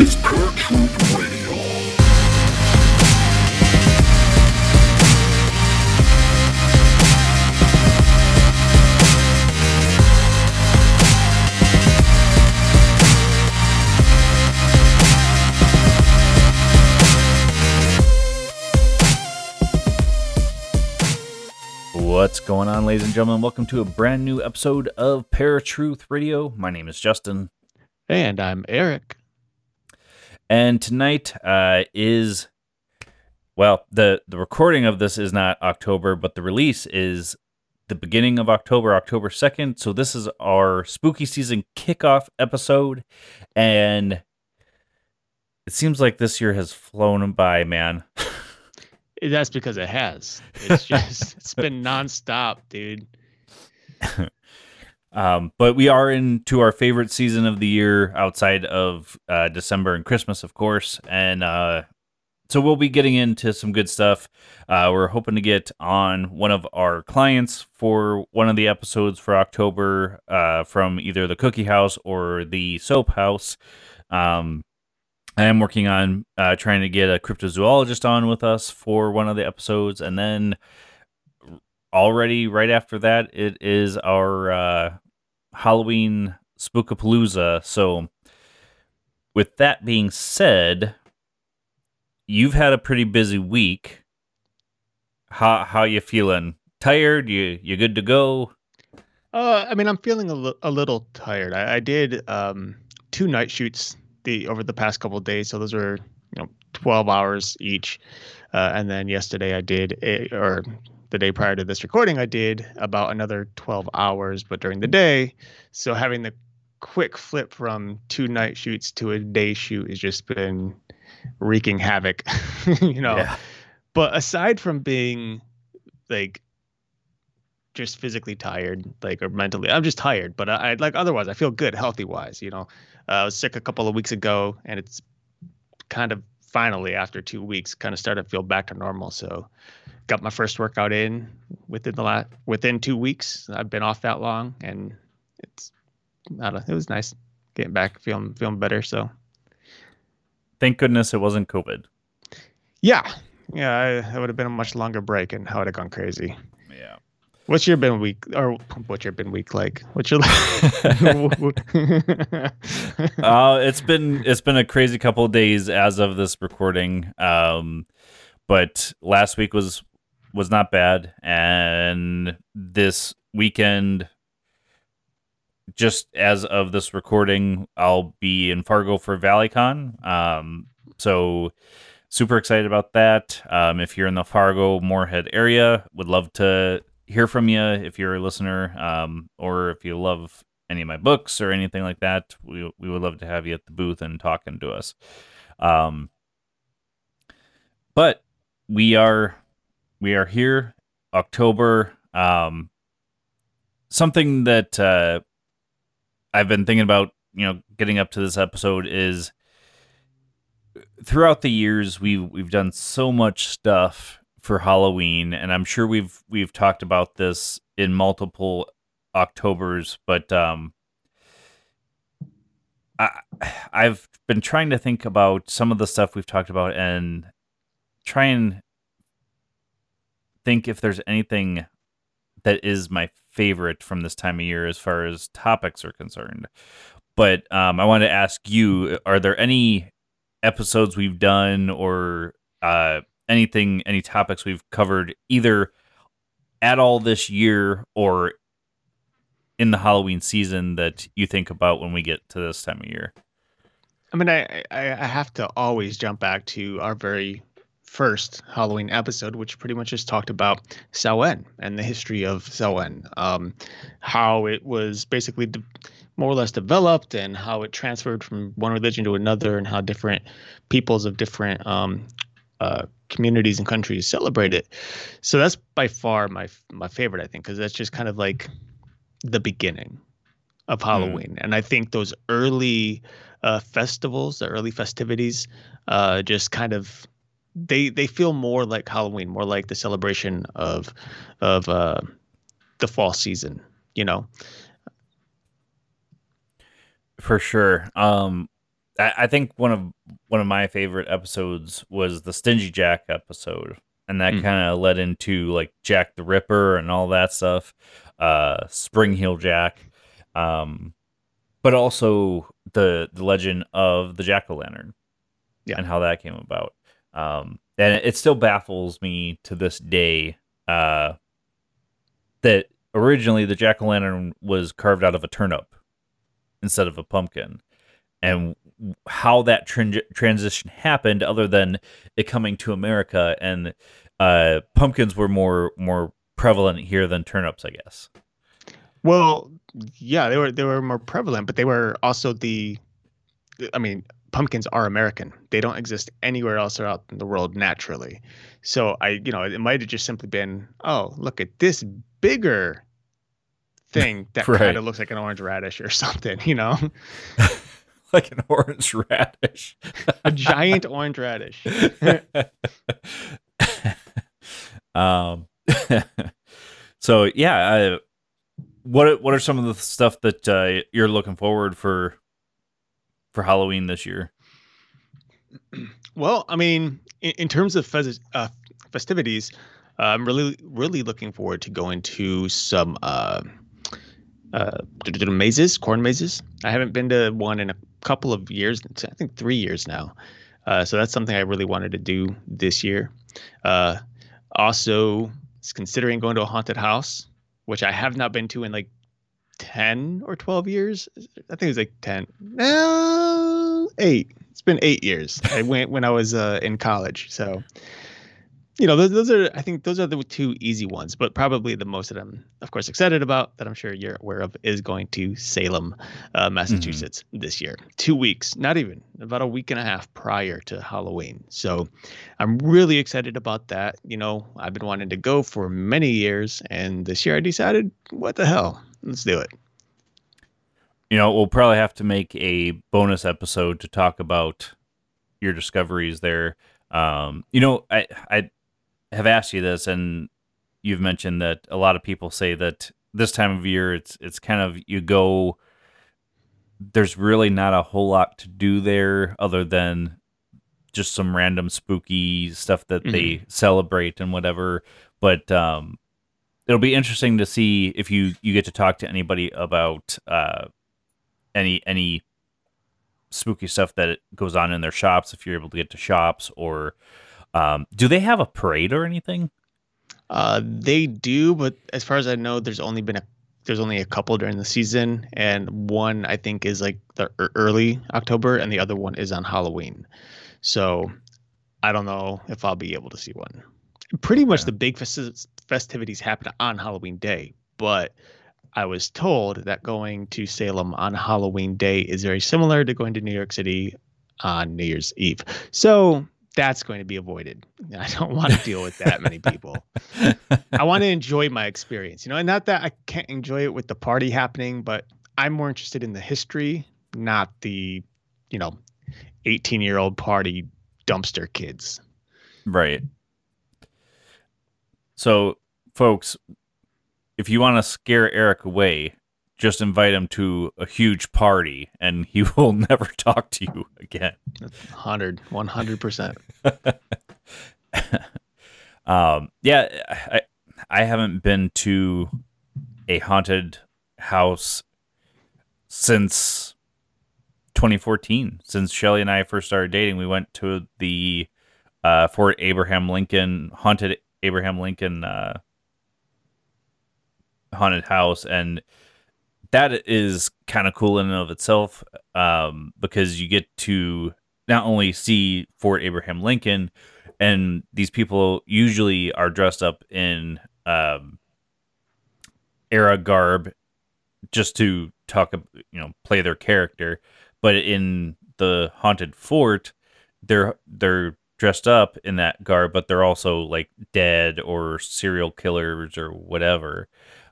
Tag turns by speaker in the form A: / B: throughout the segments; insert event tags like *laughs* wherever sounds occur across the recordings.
A: Is Paratruth Radio.
B: What's going on, ladies and gentlemen? Welcome to a brand new episode of Paratruth Radio. My name is Justin,
C: And I'm Eric.
B: And tonight uh, is well, the the recording of this is not October, but the release is the beginning of October, October second. So this is our spooky season kickoff episode, and it seems like this year has flown by, man. *laughs*
C: That's because it has. It's just it's been *laughs* nonstop, dude.
B: Um, but we are into our favorite season of the year outside of uh, December and Christmas, of course. And uh, so we'll be getting into some good stuff. Uh, we're hoping to get on one of our clients for one of the episodes for October uh, from either the Cookie House or the Soap House. Um, I am working on uh, trying to get a cryptozoologist on with us for one of the episodes. And then already right after that it is our uh halloween spookapalooza. So with that being said you've had a pretty busy week. How how you feeling? Tired? You you good to go?
C: Uh, I mean, I'm feeling a, a little tired. I, I did um, two night shoots the over the past couple of days, so those are you know 12 hours each. Uh, and then yesterday I did, a, or the day prior to this recording, I did about another 12 hours, but during the day. So having the quick flip from two night shoots to a day shoot has just been wreaking havoc, *laughs* you know.
B: Yeah.
C: But aside from being like just physically tired, like or mentally, I'm just tired. But I, I like otherwise, I feel good, healthy wise. You know, uh, I was sick a couple of weeks ago, and it's kind of finally after two weeks, kind of started to feel back to normal. So, got my first workout in within the last within two weeks. I've been off that long, and it's don't know, it was nice getting back, feeling feeling better. So
B: thank goodness it wasn't covid
C: yeah, yeah, I, it would have been a much longer break, and I would have gone crazy.
B: yeah
C: What's your been week or what's your been week like? What's your *laughs* *laughs*
B: uh it's been it's been a crazy couple of days as of this recording um but last week was was not bad. And this weekend just as of this recording i'll be in fargo for valleycon um so super excited about that. Um if you're in the fargo moorhead area would love to hear from you if you're a listener. Um or if you love any of my books or anything like that, we we would love to have you at the booth and talking to us. Um, but we are we are here, October. Um, something that uh, I've been thinking about, you know, getting up to this episode is throughout the years we have we've done so much stuff for Halloween, and I'm sure we've we've talked about this in multiple Octobers, but um, I I've been trying to think about some of the stuff we've talked about and try and think if there's anything that is my favorite from this time of year as far as topics are concerned. But um, I want to ask you: Are there any episodes we've done or uh, anything, any topics we've covered either at all this year or in the Halloween season that you think about when we get to this time of year?
C: I mean, I, I I have to always jump back to our very first Halloween episode, which pretty much just talked about Samhain and the history of Samhain, um, how it was basically de- more or less developed and how it transferred from one religion to another and how different peoples of different um, uh, communities and countries celebrate it. So that's by far my my favorite, I think, because that's just kind of like the beginning of Halloween. Mm. And I think those early uh, festivals, the early festivities, uh, just kind of they they feel more like Halloween, more like the celebration of of uh, the fall season. You know,
B: for sure. Um, I, I think one of one of my favorite episodes was the Stingy Jack episode, and that mm. kind of led into like Jack the Ripper and all that stuff. Uh, Spring Heel Jack, um, but also the the legend of the Jack o' Lantern, yeah. and how that came about. Um, and it still baffles me to this day uh, that originally the jack o' lantern was carved out of a turnip instead of a pumpkin, and how that tran- transition happened, other than it coming to America and uh, pumpkins were more more prevalent here than turnips, I guess.
C: Well, yeah, they were they were more prevalent, but they were also the I mean, pumpkins are American. They don't exist anywhere else out in the world naturally. So I, you know, it might have just simply been, oh, look at this bigger thing *laughs* that right. kind of looks like an orange radish or *laughs* something, you know? *laughs*
B: like an orange radish.
C: a giant orange radish.
B: um so yeah, uh, what what are some of the stuff that uh, you're looking forward for for Halloween this year?
C: Well, I mean, in, in terms of fez- uh, festivities, uh, I'm really, really looking forward to going to some uh, uh, mazes, corn mazes. I haven't been to one in a couple of years. I think three years now. Uh, so that's something I really wanted to do this year. Uh, also, considering going to a haunted house, which I have not been to in like 10 or 12 years. I think it was like 10. No, eight. It's been eight years. I *laughs* went when I was uh, in college. So, you know, those, those are, I think those are the two easy ones, but probably the most that I'm, of course, excited about that I'm sure you're aware of is going to Salem, uh, Massachusetts mm-hmm. this year. Two weeks, not even about a week and a half prior to Halloween. So I'm really excited about that. You know, I've been wanting to go for many years, and this year I decided, what the hell? Let's do it.
B: You know, we'll probably have to make a bonus episode to talk about your discoveries there. Um, you know, I I have asked you this, and you've mentioned that a lot of people say that this time of year, it's it's kind of you go. There's really not a whole lot to do there, other than just some random spooky stuff that mm-hmm. they celebrate and whatever. But um, it'll be interesting to see if you you get to talk to anybody about uh, any any spooky stuff that goes on in their shops if you're able to get to shops or um, do they have a parade or anything?
C: Uh, they do but as far as i know there's only been a there's only a couple during the season and one i think is like the early october and the other one is on halloween. So i don't know if i'll be able to see one. Pretty much yeah. the big festivities happen on Halloween Day, but I was told that going to Salem on Halloween Day is very similar to going to New York City on New Year's Eve. So that's going to be avoided. *laughs* I don't want to deal with that many people. I want to *laughs* enjoy my experience, you know, and not that I can't enjoy it with the party happening, but I'm more interested in the history, not the, you know, 18 year old party dumpster kids.
B: Right. So, folks, if you want to scare Eric away, just invite him to a huge party and *laughs* he will never *laughs* talk to you again.
C: 100, 100%. *laughs*
B: um, yeah, I, I haven't been to a haunted house since 2014. Since Shelly and I first started dating, we went to the uh, Fort Abraham Lincoln haunted Abraham Lincoln uh, haunted house, and that is kind of cool in and of itself um, because you get to not only see Fort Abraham Lincoln, and these people usually are dressed up in um, era garb just to talk, you know, play their character. But in the haunted fort, they're they're dressed up in that garb, but they're also like dead or serial killers or whatever.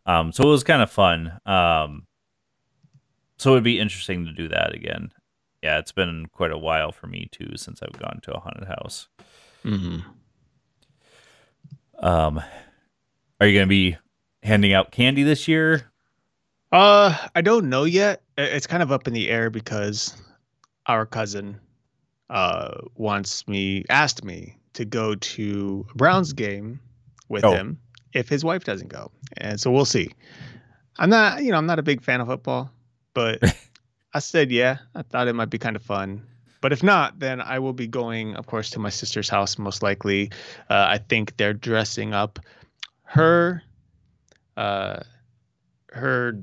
B: Um, so it was kind of fun. Um, so it'd be interesting to do that again. Yeah, it's been quite a while for me too since I've gone to a haunted house.
C: Mm-hmm.
B: Um, are you going to be handing out candy this year?
C: Uh, I don't know yet. It's kind of up in the air because our cousin uh wants me asked me to go to a Browns game with
B: Oh.
C: him if his wife doesn't go. And so we'll see. I'm not, you know, I'm not a big fan of football, but *laughs* I said yeah. I thought it might be kind of fun. But if not, then I will be going, of course, to my sister's house most likely. Uh, I think they're dressing up her uh her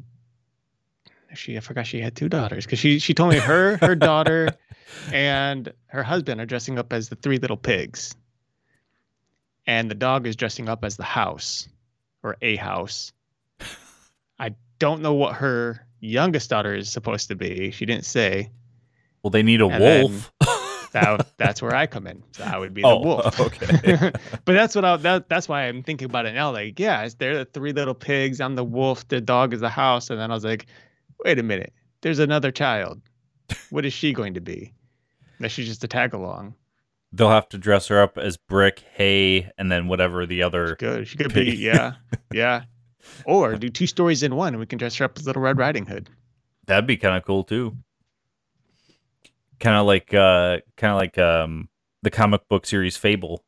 C: she I forgot she had two daughters because she she told me her her daughter *laughs* and her husband are dressing up as the three little pigs, and the dog is dressing up as the house or a house. I don't know what her youngest daughter is supposed to be. She didn't say.
B: Well, they need a
C: And
B: wolf. *laughs*
C: That that's where I come in. So I would be the
B: Oh,
C: wolf. *laughs*
B: okay.
C: but that's what I that, that's why I'm thinking about it now. Like, yeah, they're the three little pigs. I'm the wolf. The dog is the house. And then I was like, wait a minute. There's another child. What is she going to be? That she's just a tag along.
B: They'll have to dress her up as Brick, Hay, and then whatever the other.
C: Good. She could be, yeah, *laughs* yeah. Or do two stories in one, and we can dress her up as Little Red Riding Hood.
B: That'd be kind of cool too. Kind of like, uh, kind of like um, the comic book series Fable.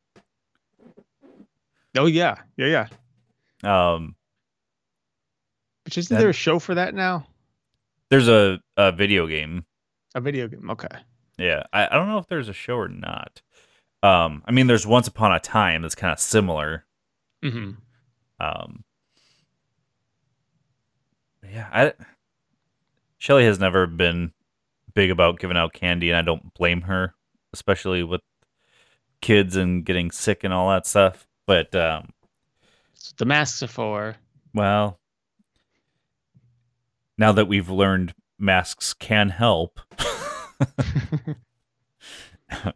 C: Oh yeah, yeah, yeah.
B: Um,
C: But isn't
B: That-
C: there a show for that now?
B: There's a, a video game.
C: A video game. Okay.
B: Yeah, I, I don't know if there's a show or not. Um, I mean, there's Once Upon a Time that's kind of similar.
C: Mm-hmm.
B: Um, yeah, I Shelly has never been big about giving out candy, and I don't blame her, especially with kids and getting sick and all that stuff. But um,
C: The masks are for.
B: well, now that we've learned masks can help. *laughs* *laughs*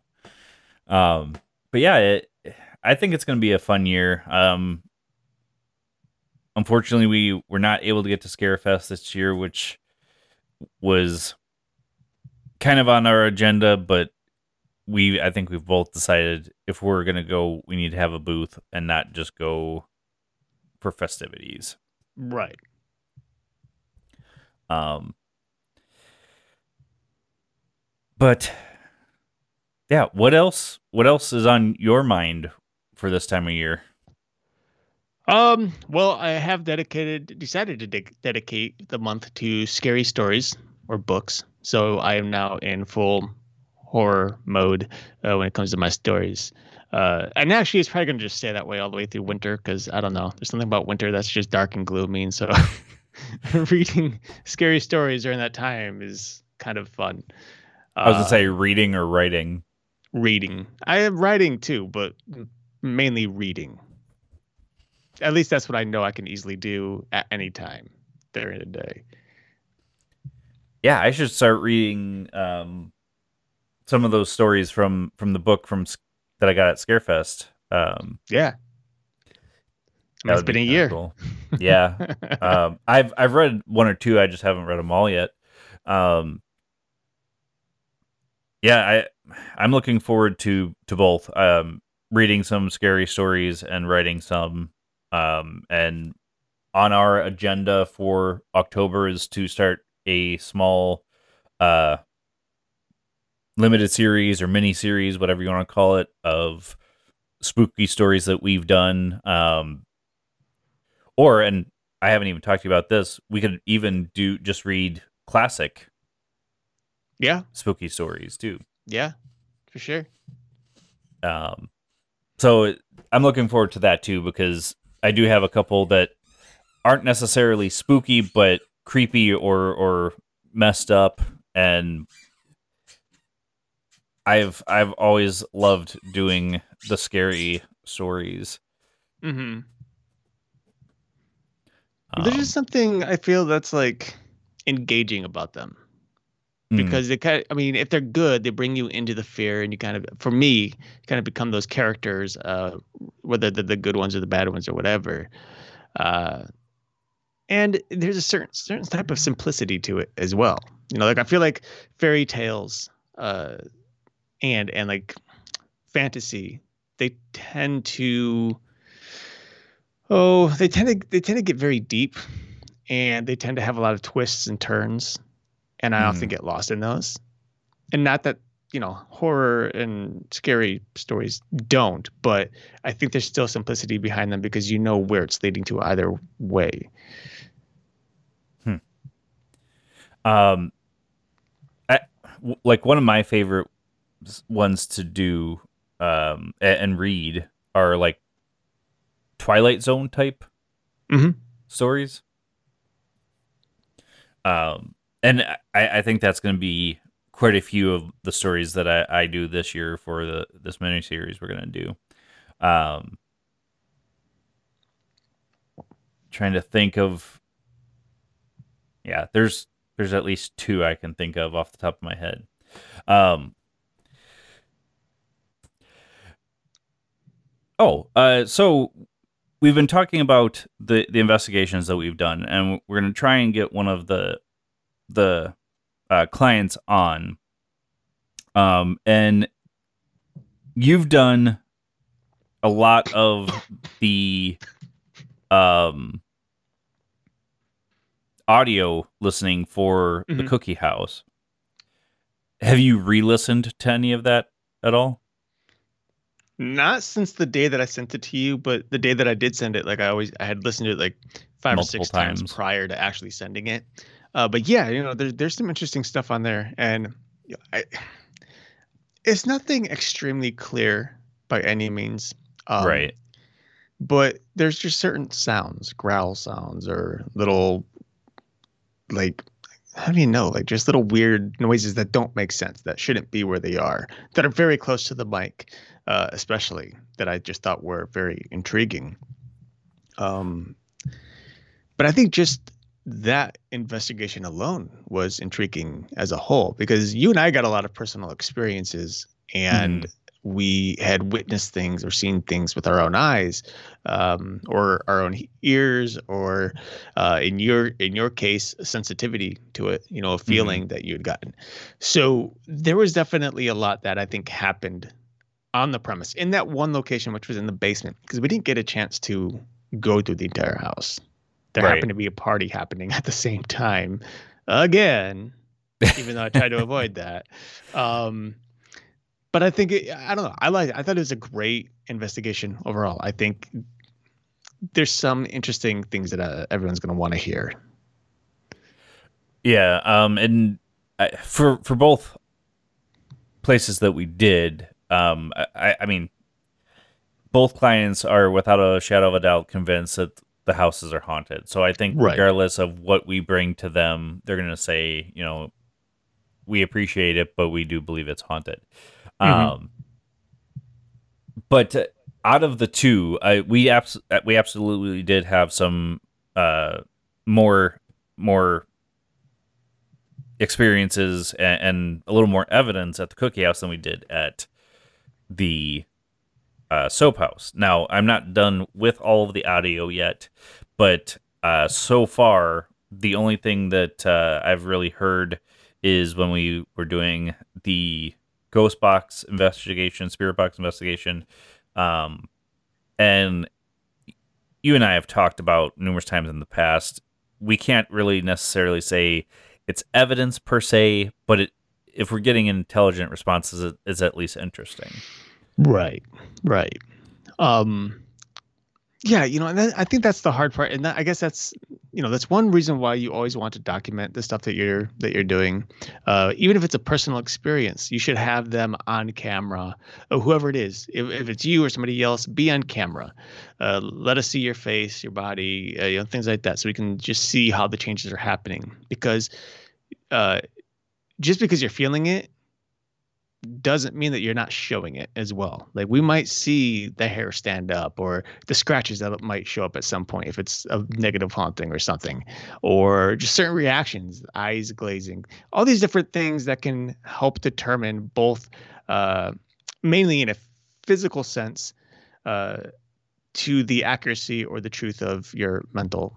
B: um, but yeah, it, I think it's going to be a fun year. Um, unfortunately, we were not able to get to Scarefest this year, which was kind of on our agenda, but we, I think we've both decided if we're going to go, we need to have a booth and not just go for festivities.
C: right.
B: Um, but yeah, what else? What else is on your mind for this time of year?
C: Um. Well, I have dedicated, decided to de- dedicate the month to scary stories or books. So I am now in full horror mode uh, when it comes to my stories. Uh, and actually, it's probably going to just stay that way all the way through winter because I don't know. There's something about winter that's just dark and gloomy. And so *laughs* *laughs* reading scary stories during that time is kind of fun.
B: I was
C: Uh,
B: gonna say reading or writing.
C: reading. I am writing too, but mainly reading. At least that's what I know I can easily do at any time during the day.
B: Yeah, I should start reading um, some of those stories from from the book from that I got at Scarefest. Um,
C: Yeah.
B: That
C: mean, it's
B: would be
C: been a year.
B: cool. Yeah, *laughs* um, I've I've read one or two. I just haven't read them all yet. Um, yeah, I I'm looking forward to to both. Um, reading some scary stories and writing some. Um, and on our agenda for October is to start a small, uh, limited series or mini series, whatever you want to call it, of spooky stories that we've done. Um, or and I haven't even talked to you about this. We could even do just read classic
C: yeah.
B: spooky stories too.
C: Yeah. For sure.
B: Um, so I'm looking forward to that too because I do have a couple that aren't necessarily spooky but creepy or or messed up and I've I've always loved doing the scary stories.
C: Mm-hmm. There's
B: Um,
C: just something I feel that's like engaging about them
B: Mm.
C: because they kind of, I mean, if they're good, they bring you into the fear, and you kind of, for me, kind of become those characters, uh, whether they're the good ones or the bad ones or whatever. Uh, and there's a certain certain type of simplicity to it as well. You know, like I feel like fairy tales, uh, and and like fantasy, they tend to, oh, they tend to they tend to get very deep, and they tend to have a lot of twists and turns and I often get lost in those. And not that you know horror and scary stories don't, but I think there's still simplicity behind them because you know where it's leading to either way.
B: Um, I, w- like one of my favorite ones to do um and read are like Twilight Zone type
C: Mhm.
B: stories. Um, and I, I think that's going to be quite a few of the stories that I, I do this year for the this mini series we're going to do. Um, trying to think of yeah there's there's at least two i can think of off the top of my head um oh uh so we've been talking about the the investigations that we've done and we're going to try and get one of the the uh, clients on. Um and you've done a lot of the um audio listening for the
C: Mhm.
B: cookie house. Have you re-listened to any of that at all
C: Not since the day that I sent it to you, but the day that I did send it, like I always, I had listened to it like five
B: Multiple
C: or six times.
B: times.
C: prior to actually sending it. Uh, but yeah, you know, there's there's some interesting stuff on there, and I, it's nothing extremely clear by any means. Um,
B: right
C: but there's just certain sounds, growl sounds, or little like how do you know? Like just little weird noises that don't make sense, that shouldn't be where they are, that are very close to the mic, uh, especially that I just thought were very intriguing. Um, but I think just that investigation alone was intriguing as a whole because you and I got a lot of personal experiences and we had witnessed things or seen things with our own eyes um, or our own ears or uh, in your in your case sensitivity to it you know a feeling that you had gotten. So there was definitely a lot that i think happened on the premise in that one location which was in the basement because we didn't get a chance to go through the entire house. There
B: Right.
C: happened to be a party happening *laughs* at the same time again even though i tried to avoid that. Um but i think it, i don't know i like i thought it was a great investigation overall i think there's some interesting things that uh, everyone's going to want to hear
B: Yeah, um, and I, for for both places that we did, um, I, I mean, both clients are without a shadow of a doubt convinced that the houses are haunted. So I think
C: Right.
B: regardless of what we bring to them, they're gonna say, you know, we appreciate it, but we do believe it's haunted.
C: Mhm.
B: Um, but uh, out of the two, I, we abs- uh, we absolutely did have some uh, more more experiences and, and a little more evidence at the cookie house than we did at the uh, soap house. Now, I'm not done with all of the audio yet, but uh, so far, the only thing that uh, I've really heard is when we were doing the ghost box investigation, spirit box investigation, um, and you and I have talked about numerous times in the past. We can't really necessarily say it's evidence per se, but it, if we're getting intelligent responses, it is at least interesting.
C: Right, right. Um, yeah, you know, and that, I think that's the hard part, and that, I guess that's you know that's one reason why you always want to document the stuff that you're that you're doing, uh, even if it's a personal experience. You should have them on camera, or whoever it is. If, if it's you or somebody else, be on camera. Uh, let us see your face, your body, uh, you know, things like that, so we can just see how the changes are happening. Because uh, just because you're feeling it doesn't mean that you're not showing it as well. Like we might see the hair stand up or the scratches that might show up at some point if it's a negative haunting or something, or just certain reactions, eyes glazing, all these different things that can help determine both, uh, mainly in a physical sense, uh, to the accuracy or the truth of your mental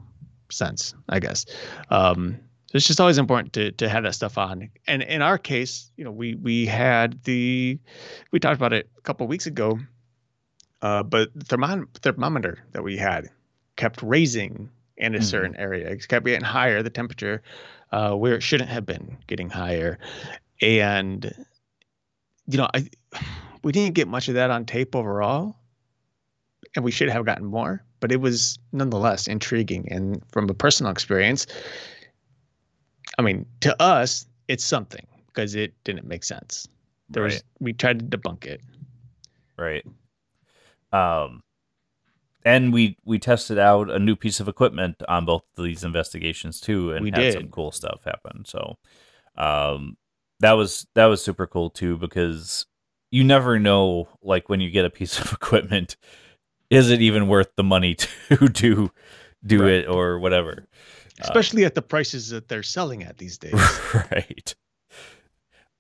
C: sense, I guess. Um, so it's just always important to to have that stuff on. And in our case, you know, we we had the we talked about it a couple weeks ago. Uh, but the thermom- thermometer that we had kept raising in a mm-hmm. certain area. It kept getting higher, the temperature, uh, where it shouldn't have been getting higher. And you know, I we didn't get much of that on tape overall, and we should have gotten more. But it was nonetheless intriguing. And from a personal experience, I mean, to us, it's something because it didn't make sense. There right. was we tried to debunk it.
B: Right. Um and we we tested out a new piece of equipment on both of these investigations too and we had did. some cool stuff happen. So um that was that was super cool too because you never know like when you get a piece of *laughs* equipment is it even worth the money *laughs* to do do right. it or whatever
C: especially uh, at the prices that they're selling at these *laughs* days.
B: Right.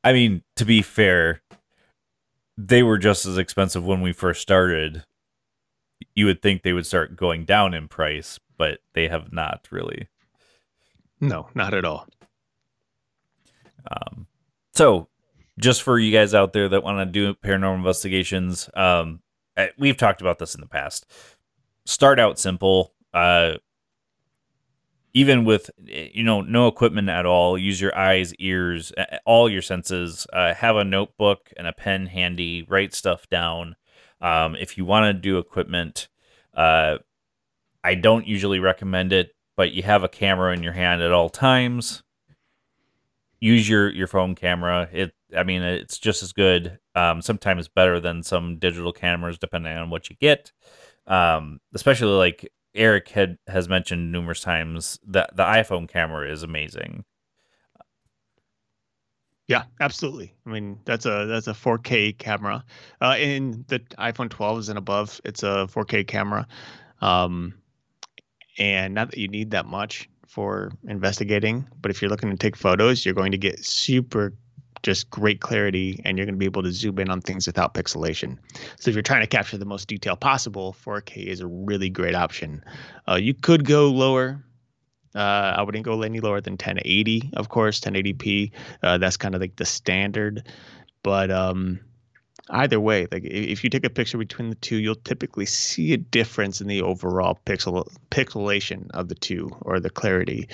B: I mean, to be fair, they were just as expensive when we first started. You would think they would start going down in price, but they have not really.
C: No, not at all.
B: Um, so, just for you guys out there that want to do paranormal investigations, um, eh, we've talked about this in the past. Start out simple. Uh, even with you know no equipment at all use your eyes ears all your senses uh, have a notebook and a pen handy write stuff down. Um, if you want to do equipment uh, i don't usually recommend it but you have a camera in your hand at all times. Use your your phone camera. It i mean it's just as good um, sometimes better than some digital cameras depending on what you get. Um, especially like Eric had has mentioned numerous times that the iPhone camera is amazing.
C: Yeah, absolutely. I mean, that's a that's a 4K camera. Uh, in the iPhone 12s and above, it's a 4K camera. Um, and not that you need that much for investigating, but if you're looking to take photos, you're going to get super just great clarity and you're going to be able to zoom in on things without pixelation. So if you're trying to capture the most detail possible, 4K is a really great option. Uh, you could go lower. Uh, I wouldn't go any lower than 1080, of course, 1080p. Uh, that's kind of like the standard. But um, either way, like if you take a picture between the two, you'll typically see a difference in the overall pixel pixelation of the two or the clarity.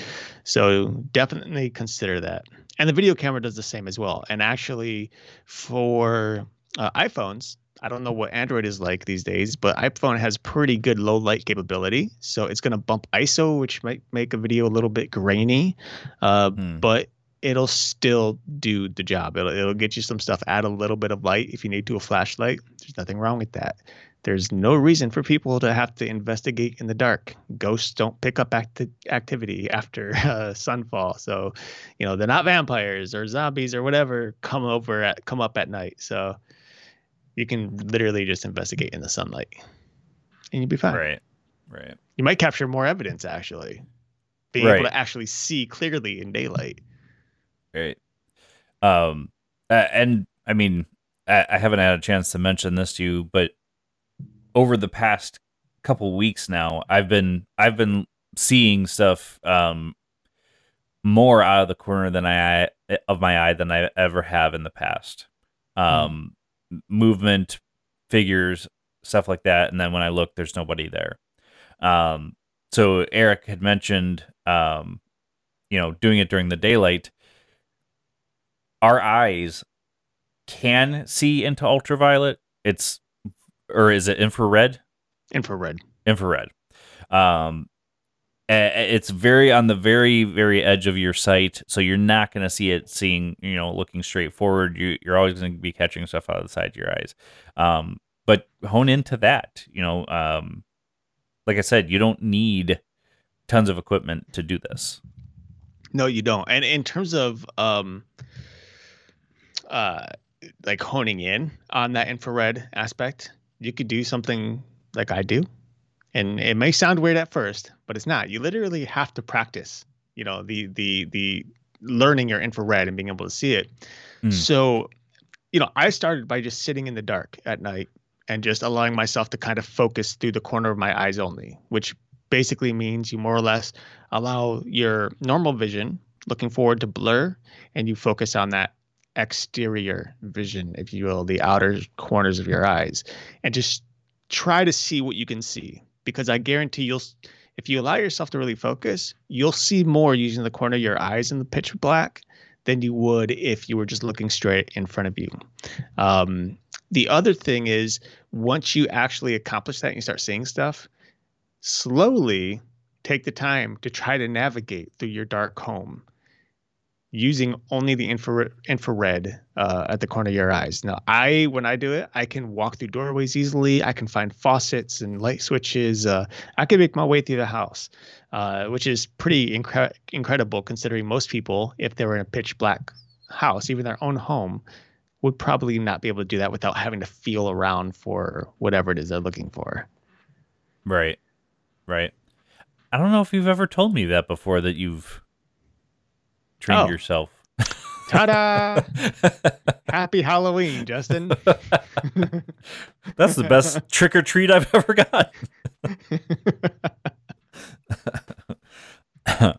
C: So definitely consider that and the video camera does the same as well. And actually, for uh, iPhones, I don't know what Android is like these days, but iPhone has pretty good low light capability. So it's going to bump ISO, which might make a video a little bit grainy, uh, hmm. but it'll still do the job. It'll, it'll get you some stuff, add a little bit of light if you need to a flashlight. There's nothing wrong with that. There's no reason for people to have to investigate in the dark. Ghosts don't pick up acti- activity after *laughs* uh, sunfall, so you know they're not vampires or zombies or whatever come over at come up at night. So you can literally just investigate in the sunlight, and you'll be fine.
B: Right, right.
C: You might capture more evidence actually, being right. able to actually see clearly in daylight.
B: Right. Um, and I mean, I haven't had a chance to mention this to you, but over the past couple weeks now, I've been I've been seeing stuff um, more out of the corner than I of my eye than I ever have in the past. Hmm. Um, mm. Movement, figures, stuff like that, and then when I look, there's nobody there. Um, so Eric had mentioned, um, you know, doing it during the daylight. Our eyes can see into ultraviolet. It's or is it infrared?
C: Infrared.
B: Infrared. Um, it's very on the very very edge of your sight, so you're not going to see it seeing you know looking straight forward. You, you're always going to be catching stuff out of the side of your eyes. Um, but hone into that. You know, um, like I said, you don't need tons of equipment to do this.
C: No, you don't. And in terms of um, uh, like honing in on that infrared aspect, you could do something like I do. And it may sound weird at first, but it's not. You literally have to practice, you know, the the the learning your infrared and being able to see it.
B: Mm.
C: So, you know, I started by just sitting in the dark at night and just allowing myself to kind of focus through the corner of my eyes only, which basically means you more or less allow your normal vision looking forward to blur and you focus on that exterior vision, if you will, the outer corners of your eyes, and just try to see what you can see. Because I guarantee you'll, if you allow yourself to really focus, you'll see more using the corner of your eyes in the pitch black than you would if you were just looking straight in front of you. Um, the other thing is, once you actually accomplish that and you start seeing stuff, slowly take the time to try to navigate through your dark home using only the infrared, infrared uh, at the corner of your eyes. Now, I when I do it, I can walk through doorways easily. I can find faucets and light switches. Uh, I can make my way through the house, uh, which is pretty incre- incredible considering most people, if they were in a pitch black house, even their own home, would probably not be able to do that without having to feel around for whatever it is they're looking for.
B: Right. Right. I don't know if you've ever told me that before that you've trained
C: Oh.
B: yourself. *laughs*
C: Ta-da! Happy Halloween, Justin. *laughs*
B: That's the best trick or treat I've ever got. *laughs*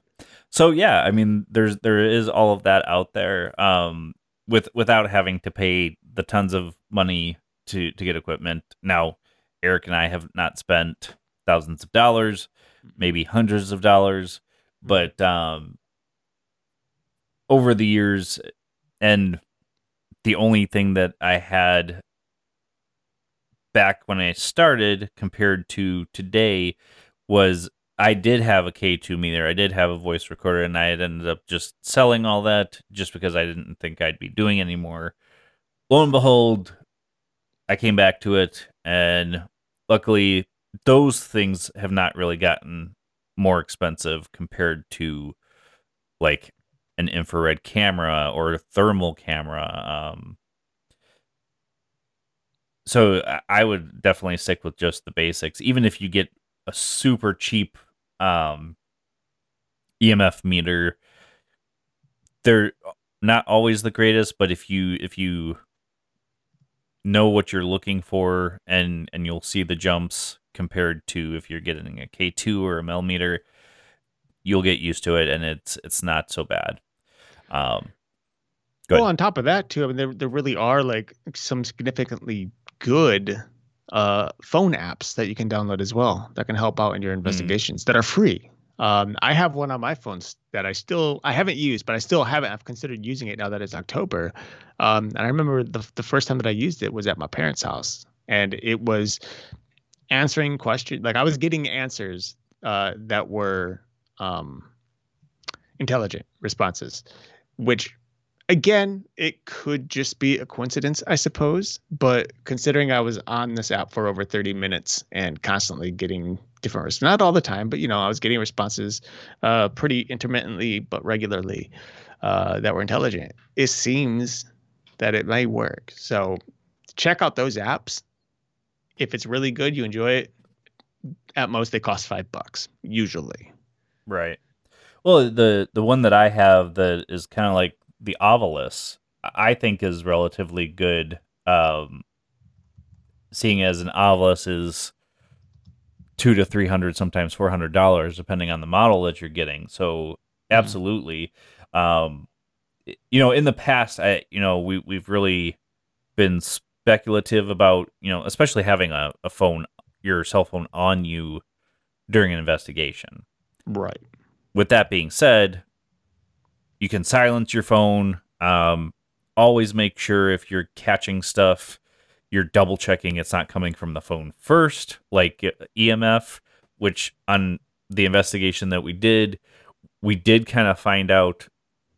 B: so yeah, I mean there's there is all of that out there um with without having to pay the tons of money to to get equipment. Now, Eric and I have not spent thousands of dollars, maybe hundreds of dollars, but um over the years and the only thing that I had back when I started compared to today was I did have a K2 meter. I did have a voice recorder, and I had ended up just selling all that just because I didn't think I'd be doing anymore. Lo and behold, I came back to it, and luckily, those things have not really gotten more expensive compared to like an infrared camera or a thermal camera. Um, so I- would definitely stick with just the basics, even if you get a super cheap um, EMF meter. They're not always the greatest, but if you if you know what you're looking for and and you'll see the jumps compared to if you're getting a K2 or a Mel meter, you'll get used to it and it's it's not so bad. Um, Go
C: well, on top of that, too, I mean, there there really are like some significantly good uh, phone apps that you can download as well that can help out in your investigations that are free. Um, I have one on my phone that I still I haven't used, but I still haven't. I've considered using it now that it's October. Um, and I remember the the first time that I used it was at my parents' house, and it was answering questions. Like I was getting answers uh, that were um, intelligent responses, which again, it could just be a coincidence, I suppose. But considering I was on this app for over 30 minutes and constantly getting different responses, not all the time, but you know, I was getting responses uh, pretty intermittently but regularly uh, that were intelligent. It seems that it may work. So check out those apps. If it's really good, you enjoy it. At most, they cost five bucks usually.
B: Right. Well, the the one that I have that is kind of like the Ovilus, I think is relatively good. Um, seeing as an Ovilus is two to three hundred, sometimes four hundred dollars, depending on the model that you're getting. So absolutely, um, you know, in the past, I you know we we've really been speculative about you know, especially having a, a phone, your cell phone on you during an investigation
C: Right.
B: With that being said, you can silence your phone. Um, always make sure if you're catching stuff, you're double checking it's not coming from the phone first, like uh, EMF, which on the investigation that we did, we did kind of find out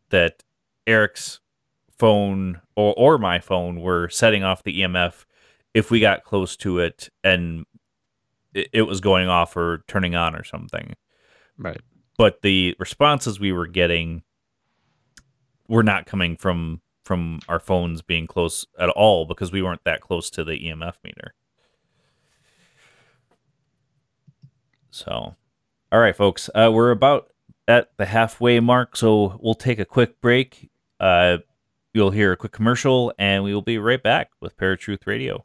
B: that Eric's phone or, or my phone were setting off the EMF if we got close to it and it, it was going off or turning on or something
C: Right.
B: But the responses we were getting were not coming from from our phones being close at all because we weren't that close to the EMF meter. So, all right, folks, uh, we're about at the halfway mark, so we'll take a quick break. Uh, you'll hear a quick commercial, and we will be right back with Paratruth Radio.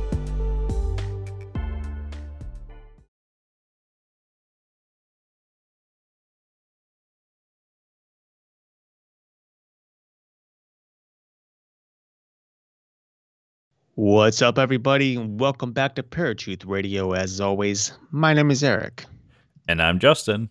C: What's up, everybody? Welcome back to Paratruth Radio. As always, my name is Eric,
B: and I'm Justin,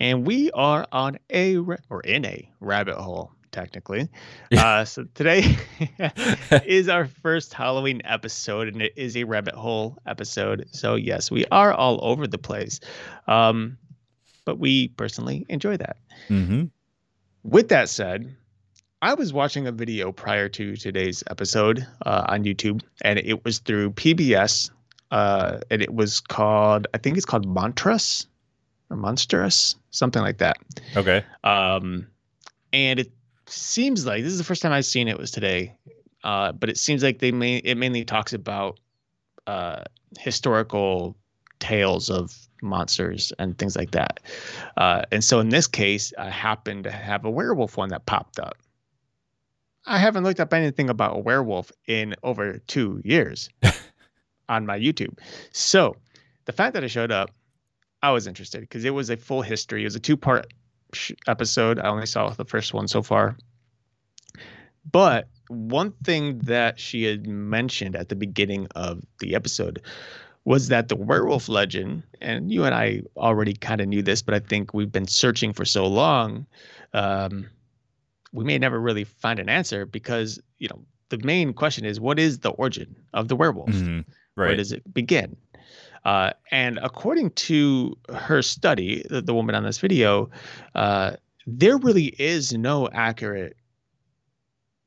C: and we are on a or in a rabbit hole, technically. *laughs* uh, so today *laughs* *laughs* is our first Halloween episode, and it is a rabbit hole episode. So yes, we are all over the place, um, but we personally enjoy that.
B: Mm-hmm.
C: With that said, I was watching a video prior to today's episode uh, on YouTube, and it was through PBS, uh, and it was called, I think it's called Monstrum or Monstrous, something like that.
B: Okay.
C: Um, and it seems like this is the first time I've seen it was today, uh, but it seems like they may it mainly talks about uh, historical tales of monsters and things like that. Uh, and so in this case, I happened to have a werewolf one that popped up. I haven't looked up anything about a werewolf in over two years *laughs* on my YouTube. So the fact that it showed up, I was interested because it was a full history. It was a two part sh- episode. I only saw the first one so far. But one thing that she had mentioned at the beginning of the episode was that the werewolf legend, and you and I already kind of knew this, but I think we've been searching for so long. Um, we may never really find an answer because you know the main question is what is the origin of the werewolf?
B: Mm-hmm. right.
C: where does it begin? Uh, and according to her study the, the woman on this video uh, there really is no accurate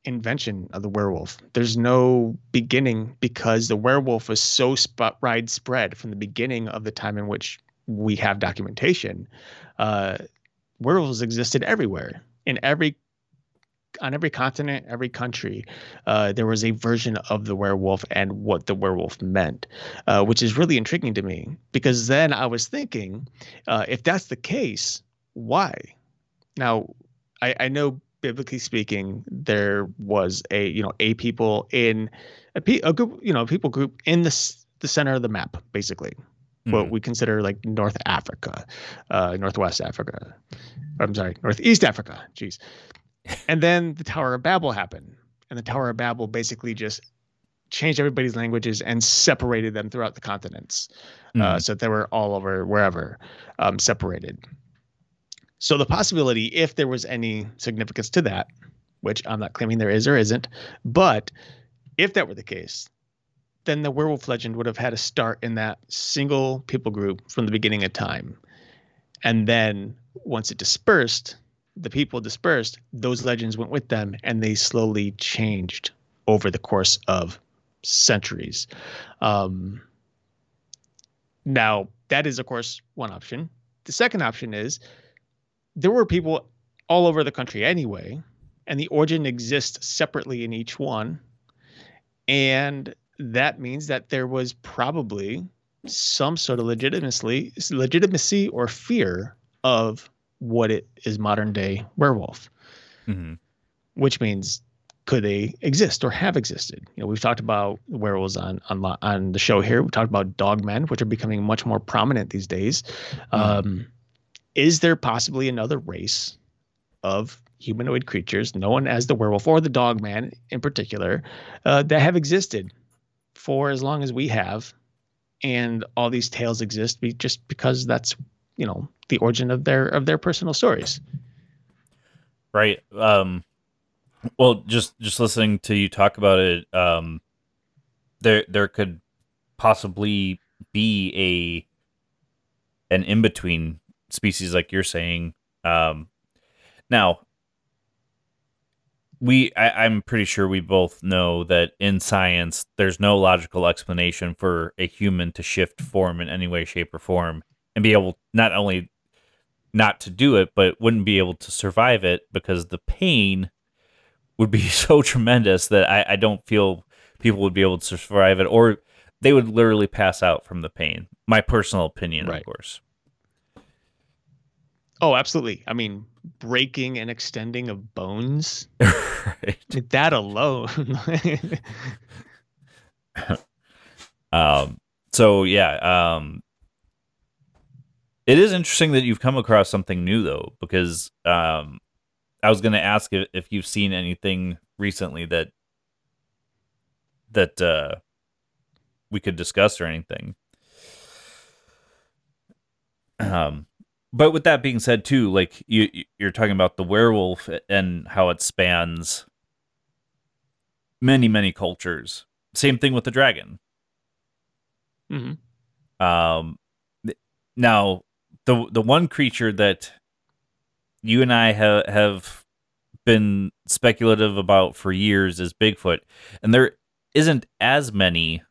C: invention of the werewolf. There's no beginning because the werewolf was so spot widespread from the beginning of the time in which we have documentation. Uh, werewolves existed everywhere in every on every continent, every country, uh, there was a version of the werewolf and what the werewolf meant, uh, which is really intriguing to me because then I was thinking, uh, if that's the case, why? Now, I, I, know biblically speaking, there was a you know a people in a, a group you know people group in the the center of the map, basically. Mm-hmm. What we consider like North Africa, uh, Northwest Africa. I'm sorry, Northeast Africa. Jeez and then the Tower of Babel happened, and the Tower of Babel basically just changed everybody's languages and separated them throughout the continents, mm. uh, hmm. so they were all over wherever, um, separated. So the possibility, if there was any significance to that, which I'm not claiming there is or isn't, but if that were the case, then the werewolf legend would have had a start in that single people group from the beginning of time. And then once it dispersed, the people dispersed, those legends went with them and they slowly changed over the course of centuries. Um, now, that is, of course, one option. The second option is there were people all over the country anyway, and the origin exists separately in each one. And that means that there was probably some sort of legitimacy, legitimacy or fear of what it is modern day werewolf,
B: mm-hmm.
C: which means could they exist or have existed? You know, we've talked about werewolves on on on the show here. We've talked about dogmen, which are becoming much more prominent these days.
B: Mhm.
C: Um, is there possibly another race of humanoid creatures, known as the werewolf or the dogman in particular, uh, that have existed for as long as we have, and all these tales exist be, just because that's you know the origin of their of their personal stories.
B: right um well just just listening to you talk about it um there there could possibly be a an in between species like you're saying um now we I, i'm pretty sure we both know that in science there's no logical explanation for a human to shift form in any way shape or form and be able not only not to do it, but wouldn't be able to survive it because the pain would be *laughs* so tremendous that I, I don't feel people would be able to survive it, or they would literally pass out from the pain. My personal opinion,
C: Right.
B: of course.
C: Oh, absolutely. I mean, breaking and extending of bones, *laughs*
B: right.
C: that alone. *laughs*
B: Um, so yeah, um, it is interesting that you've come across something new though, because um, I was going to ask if, if you've seen anything recently that that uh, we could discuss or anything. Um, but with that being said, too, like you you're talking about the werewolf and how it spans many many cultures. Same thing with the dragon.
C: Mhm.
B: Um, now the the one creature that you and I have have been speculative about for years is Bigfoot, and there isn't as many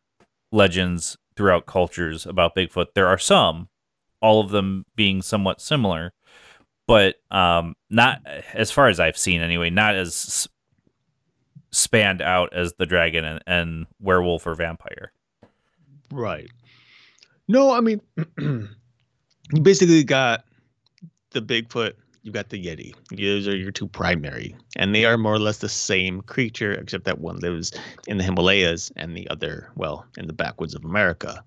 B: legends throughout cultures about Bigfoot. There are some, all of them being somewhat similar, but um, not as far as I've seen anyway. Not as spanned out as the dragon and, and werewolf or vampire.
C: Right. No, I mean, *clears throat* you basically got the Bigfoot, you got the Yeti. Those are your two primary, and they are more or less the same creature, except that one lives in the Himalayas and the other, well, in the backwoods of America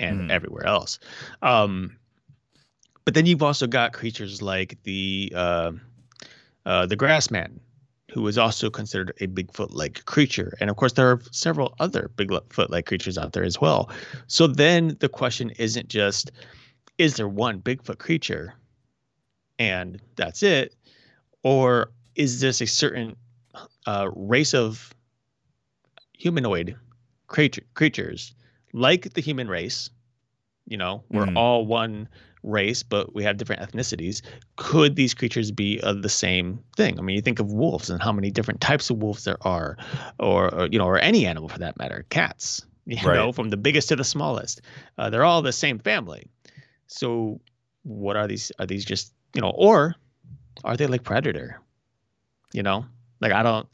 C: and
B: Mhm.
C: everywhere else. Um, but then you've also got creatures like the uh, uh, the Grassman, who is also considered a Bigfoot-like creature, and of course there are several other Bigfoot-like creatures out there as well. So then the question isn't just is there one Bigfoot creature and that's it, or is this a certain uh, race of humanoid creature, creatures like the human race? You know, we're
B: Mhm.
C: all one race, but we have different ethnicities. Could these creatures be of the same thing? I mean, you think of wolves and how many different types of wolves there are, or, or you know, or any animal for that matter, cats. You
B: Right.
C: know, from the biggest to the smallest, uh, they're all the same family. So, what are these? Are these just you know, or are they like predator? You know, like I don't.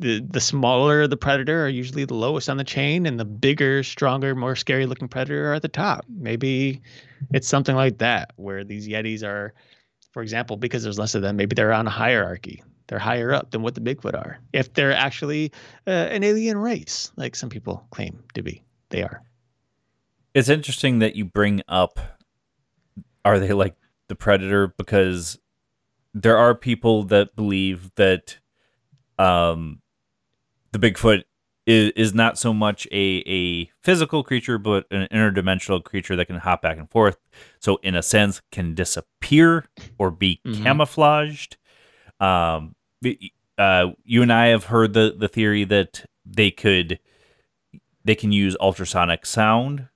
C: The the smaller the predator are usually the lowest on the chain, and the bigger, stronger, more scary looking predator are at the top. Maybe it's something like that where these yetis are, for example, because there's less of them. Maybe they're on a hierarchy. They're higher up than what the Bigfoot are. If they're actually uh, an alien race, like some people claim to be, they are.
B: It's interesting that you bring up are they like the predator? Because there are people that believe that um the Bigfoot is, is not so much a, a physical creature but an interdimensional creature that can hop back and forth. So in a sense can disappear or be
C: Mhm.
B: camouflaged. Um uh you and I have heard the the theory that they could they can use ultrasonic sound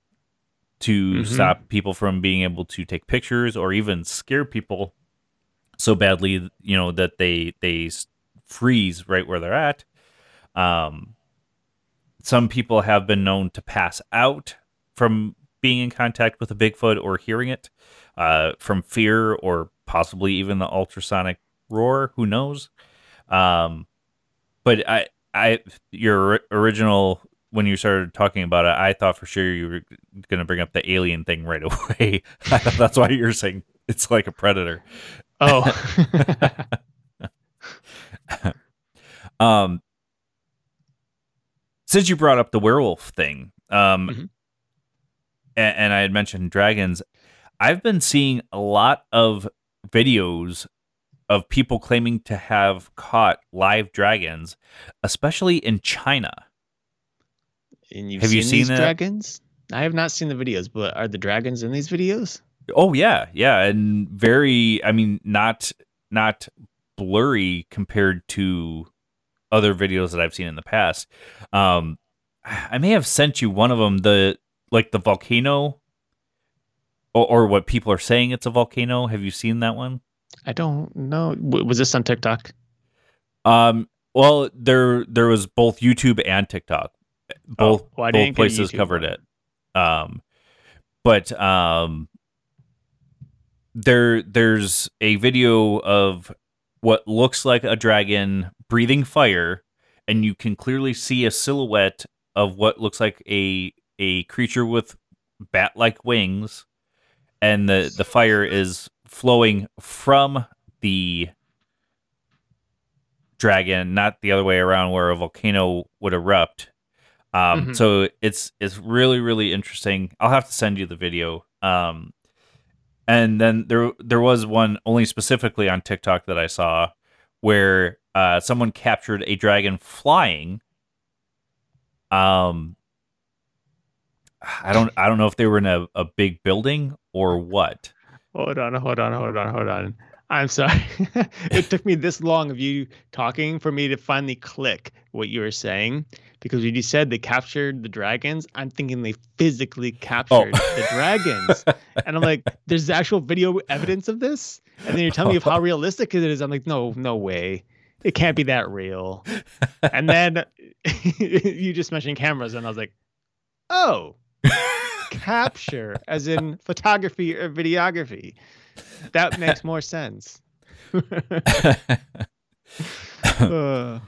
B: to
C: Mhm.
B: stop people from being able to take pictures or even scare people so badly you know that they they freeze right where they're at um some people have been known to pass out from being in contact with a bigfoot or hearing it uh from fear or possibly even the ultrasonic roar who knows um but i i your original when you started talking about it i thought for sure you were going to bring up the alien thing right *laughs* away I thought that's why you're saying it's like a predator
C: Oh, *laughs*
B: Um, since you brought up the werewolf thing, um,
C: Mhm.
B: a- and, I had mentioned dragons, I've been seeing a lot of videos of people claiming to have caught live dragons, especially in China.
C: And you've
B: Have
C: seen
B: you seen
C: these
B: that?
C: dragons? I have not seen the videos, but are the dragons in these videos?
B: Oh yeah, yeah, and very. I mean, not not blurry compared to other videos that I've seen in the past. Um, I may have sent you one of them. The like the volcano, or, or what people are saying it's a volcano. Have you seen that one?
C: I don't know. W- Was this on TikTok?
B: Um, well, there there was both YouTube and TikTok. Both
C: Oh, well,
B: both
C: didn't get a
B: places covered
C: one.
B: it. Um, but um, there there's a video of what looks like a dragon breathing fire, and you can clearly see a silhouette of what looks like a a creature with bat like wings, and the the fire is flowing from the dragon, not the other way around where a volcano would erupt. Um,
C: Mhm.
B: So it's it's really really interesting. I'll have to send you the video. Um, and then there there was one only specifically on TikTok that I saw where uh, someone captured a dragon flying. Um, I don't I don't know if they were in a, a big building or what.
C: Hold on, hold on, hold on, hold on. I'm sorry. *laughs* it took me this long of you talking for me to finally click what you were saying. Because when you said they captured the dragons, I'm thinking they physically oh. captured the dragons. *laughs* And I'm like, there's actual video evidence of this? And then you're telling me of how *laughs* realistic it is. I'm like, no, no way. It can't be that real. And then you just mentioned cameras, and I was like, oh, capture, as in photography or videography. That makes more sense. Uh,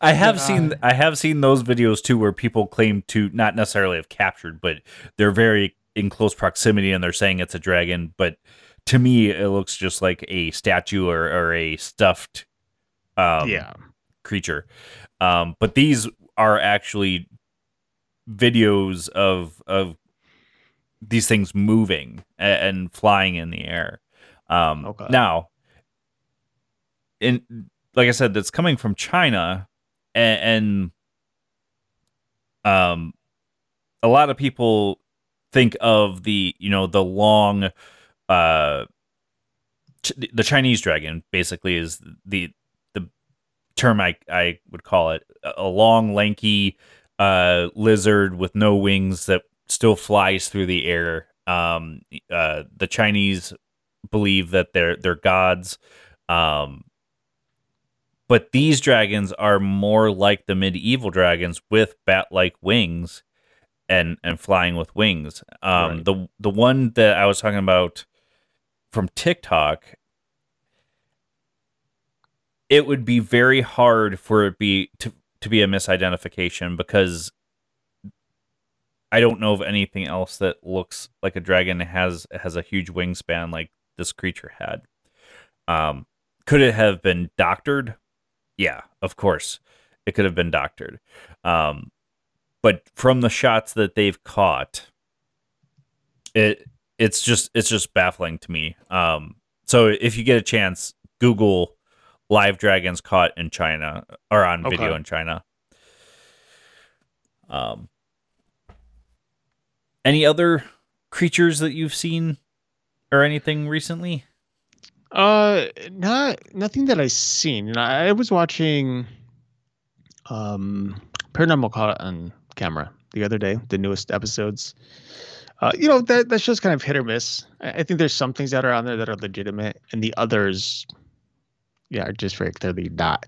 B: I have seen I have seen those videos too where people claim to not necessarily have captured, but they're very in close proximity and they're saying it's a dragon. But to me, it looks just like a statue or, or a stuffed um,
C: yeah.
B: creature. Um, but these are actually videos of of these things moving and, flying in the air. Um,
C: Okay.
B: Now, in like I said, that's coming from China, and, and um, a lot of people think of the you know the long uh ch- the Chinese dragon basically is the the term I I would call it a- a long lanky uh lizard with no wings that still flies through the air um uh the Chinese believe that they're they're gods um but these dragons are more like the medieval dragons with bat-like wings and and flying with wings. Um,
C: Right.
B: The the one that I was talking about from TikTok, it would be very hard for it be to to be a misidentification because I don't know of anything else that looks like a dragon has has a huge wingspan like this creature had. Um, could it have been doctored? Yeah, of course, it could have been doctored. Um, but from the shots that they've caught, it it's just it's just baffling to me. Um, so if you get a chance, Google live dragons caught in China or on video in China. Um, any other creatures that you've seen or anything recently?
C: Uh, not nothing that I've seen. I was watching um Paranormal Caught on camera the other day, the newest episodes. Uh, you know that that's just kind of hit or miss. I, I think there's some things that are on there that are legitimate, and the others, yeah, are just very clearly not.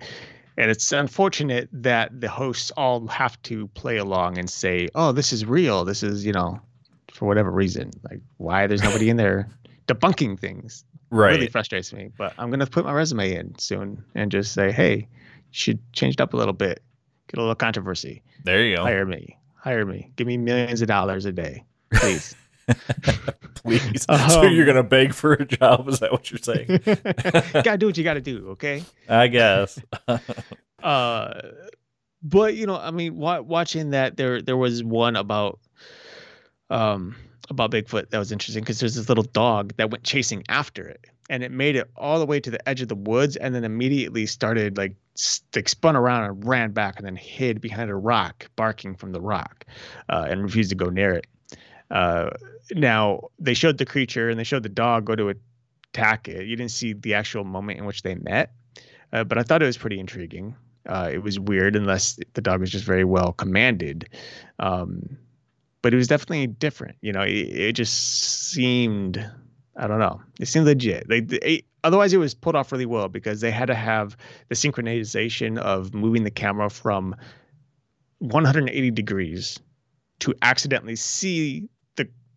C: And it's unfortunate that the hosts all have to play along and say, "Oh, this is real. This is you know," for whatever reason. Like, why there's nobody in there debunking things Right. really frustrates me. But I'm gonna put my resume in soon and just say, hey, you should change it up a little bit, get a little controversy.
B: There you go.
C: Hire me, hire me, give me millions of dollars a day, please. *laughs* *laughs*
B: please. so *laughs*
C: Um,
B: you're gonna beg for a job? Is that what you're saying? *laughs*
C: gotta do what you gotta do, okay?
B: I guess.
C: uh but you know i mean wa- watching that there there was one about um about bigfoot that was interesting because there's this little dog that went chasing after it and it made it all the way to the edge of the woods and then immediately started like like spun around and ran back and then hid behind a rock barking from the rock uh, and refused to go near it uh, now they showed the creature and they showed the dog go to attack it you didn't see the actual moment in which they met uh, but i thought it was pretty intriguing uh, it was weird unless the dog was just very well commanded. Um, but it was definitely different. You know, it, it just seemed, I don't know, it seemed legit. They, they, otherwise, it was pulled off really well because they had to have the synchronization of moving the camera from 180 degrees to accidentally see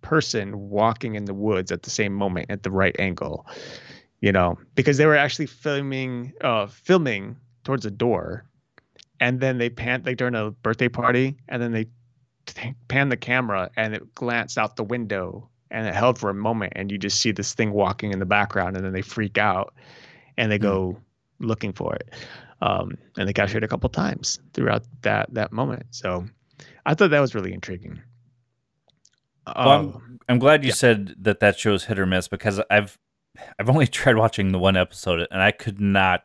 C: person walking in the woods at the same moment at the right angle. You know, because they were actually filming, uh, filming towards a door. And then they pan like during a birthday party and then they t- pan the camera and it glanced out the window and it held for a moment and you just see this thing walking in the background and then they freak out and they go looking for it. Um, and they captured it a couple times throughout that that moment. So i thought that was really intriguing
B: Well,
C: um,
B: I'm, I'm glad you
C: yeah.
B: said that that show's hit or miss because I've I've only *laughs* tried watching the one episode and I could not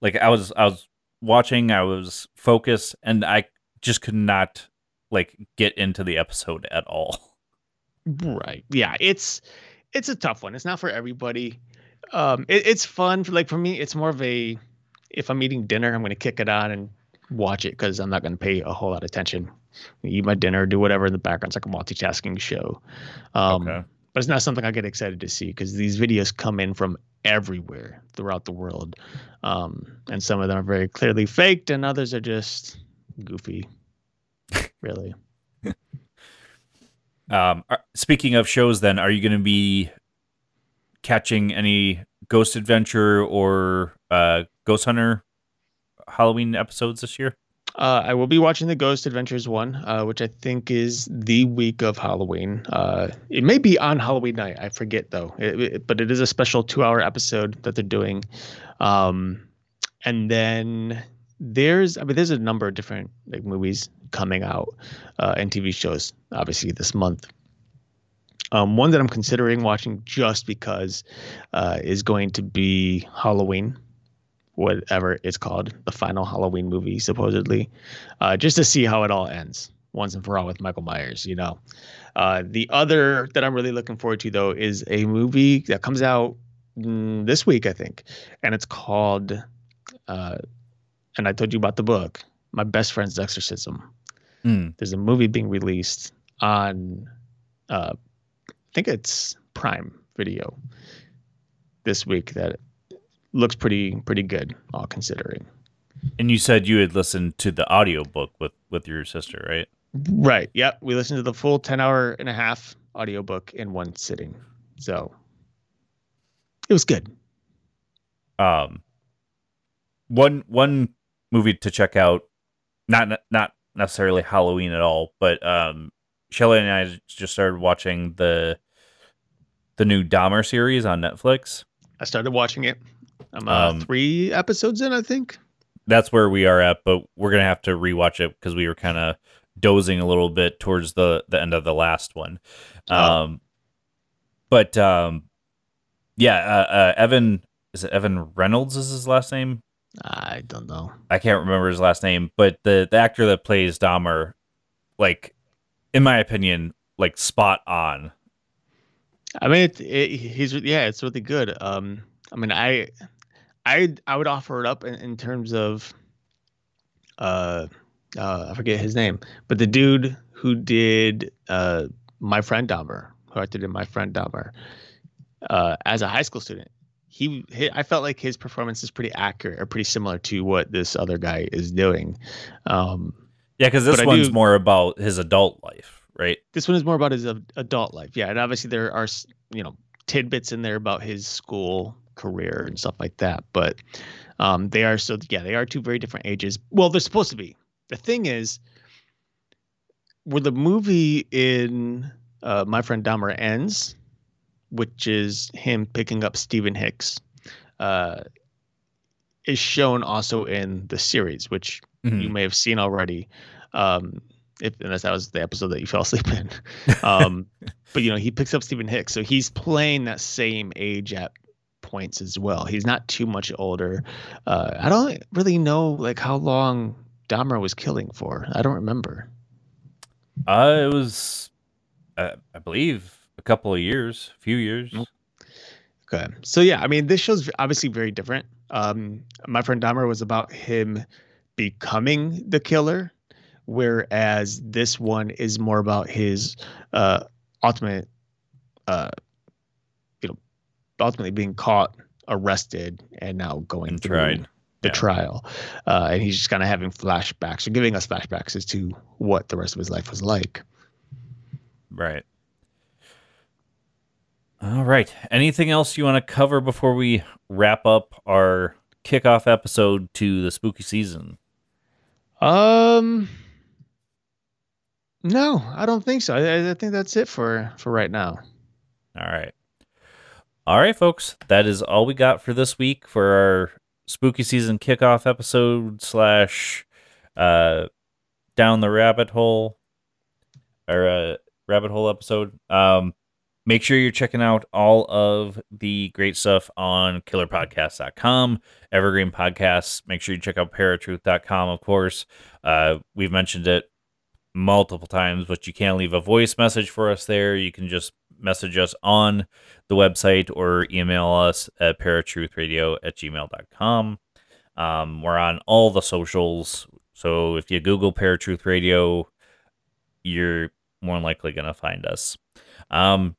B: like I was I was watching I was focused and I just could not like get into the episode at all.
C: Right. Yeah, it's it's a tough one. It's not for everybody. Um, it, it's fun for like for me. It's more of a if I'm eating dinner, I'm going to kick it on and watch it because I'm not going to pay a whole lot of attention. Eat my dinner, do whatever in the background. It's like a multitasking show. Um,
B: Okay.
C: But it's not something I get excited to see because these videos come in from everywhere throughout the world, um, and some of them are very clearly faked, and others are just goofy. *laughs* really.
B: Um, speaking of shows, then are you going to be catching any Ghost Adventure or uh, Ghost Hunter Halloween episodes this year?
C: Uh, I will be watching the Ghost Adventures one, uh, which I think is the week of Halloween. Uh, it may be on Halloween night. I forget though. It- it- but it is a special two-hour episode that they're doing. Um, and then there's, I mean, there's a number of different like movies coming out uh, and TV shows, obviously this month. Um, one that I'm considering watching just because uh, is going to be Halloween whatever it's called, the final Halloween movie, supposedly, uh, just to see how it all ends once and for all with Michael Myers, you know. Uh, the other that I'm really looking forward to, though, is a movie that comes out mm, this week, I think, and it's called, uh, and I told you about the book, My Best Friend's Exorcism.
B: Hmm.
C: There's a movie being released on, uh, I think it's Prime Video this week that looks pretty pretty good, all considering.
B: And you said you had listened to the audiobook with with your sister, right?
C: Right. Yep. We listened to the full 10 hour and a half audiobook in one sitting. So it was good.
B: um one one movie to check out not not necessarily halloween at all but um shelly and i just started watching the the new dahmer series on netflix
C: I started watching it. I'm uh,
B: Um,
C: three episodes in, I think.
B: that's where we are at but we're gonna have to rewatch it because we were kind of dozing a little bit towards the the end of the last one
C: Oh.
B: um but um yeah uh, uh evan is it evan reynolds is his last name
C: I don't know.
B: I can't remember his last name, but the the actor that plays Dahmer, like, in my opinion, like spot on.
C: I mean, it, it, he's yeah, it's really good. Um, I mean, I, I, I would offer it up in, in terms of, uh, uh, I forget his name, but the dude who did uh, my friend Dahmer, who acted in my friend Dahmer, uh, as a high school student, he, he, I felt like his performance is pretty accurate or pretty similar to what this other guy is doing. Um,
B: Yeah, because this one's
C: do-
B: more about his adult life, right?
C: this one is more about his adult life yeah and obviously there are you know tidbits in there about his school career and stuff like that but um they are so yeah they are two very different ages well they're supposed to be the thing is where the movie in uh, my friend Dahmer ends which is him picking up Steven Hicks, uh, is shown also in the series, which
B: Mhm.
C: you may have seen already. Um, if unless that was the episode that you *laughs* fell asleep in. Um, *laughs* but you know, he picks up Steven Hicks, so he's playing that same age at points as well. He's not too much older. Uh, I don't really know like how long Dahmer was killing for. I don't remember.
B: Uh, it was, uh, I believe, a couple of years, a few years.
C: Okay. So yeah, I mean, this show's obviously very different. Um, my friend Dahmer was about him becoming the killer, whereas this one is more about his uh, ultimate, uh, ultimately being caught, arrested, and now going
B: And
C: through
B: tried.
C: the
B: Yeah.
C: trial. Uh, and he's just kind of having flashbacks or giving us flashbacks as to what the rest of his life was like.
B: Right. All right. Anything else you want to cover before we wrap up our kickoff episode to the spooky season?
C: Um, no, I don't think so. I, I think that's it for for right now.
B: All right. All right, folks. That is all we got for this week for our spooky season kickoff episode slash uh down the rabbit hole or uh rabbit hole episode. Um make sure you're checking out all of the great stuff on killerpodcast.com, Evergreen Podcasts. Make sure you check out paratruth.com, of course. Uh we've mentioned it multiple times, but you can leave a voice message for us there. You can just message us on the website or email us at paratruthradio at gmail.com. Um, we're on all the socials. So if you Google Paratruth Radio, you're more likely going to find us. Um,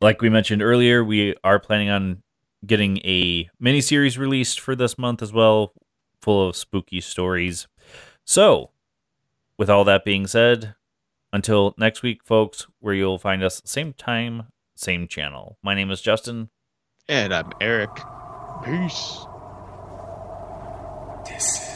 B: like we mentioned earlier, we are planning on getting a mini series released for this month as well, full of spooky stories. So, with all that being said, until next week, folks, where you'll find us same time, same channel. My name is Justin.
C: And I'm Eric. Peace.
D: Bonjour,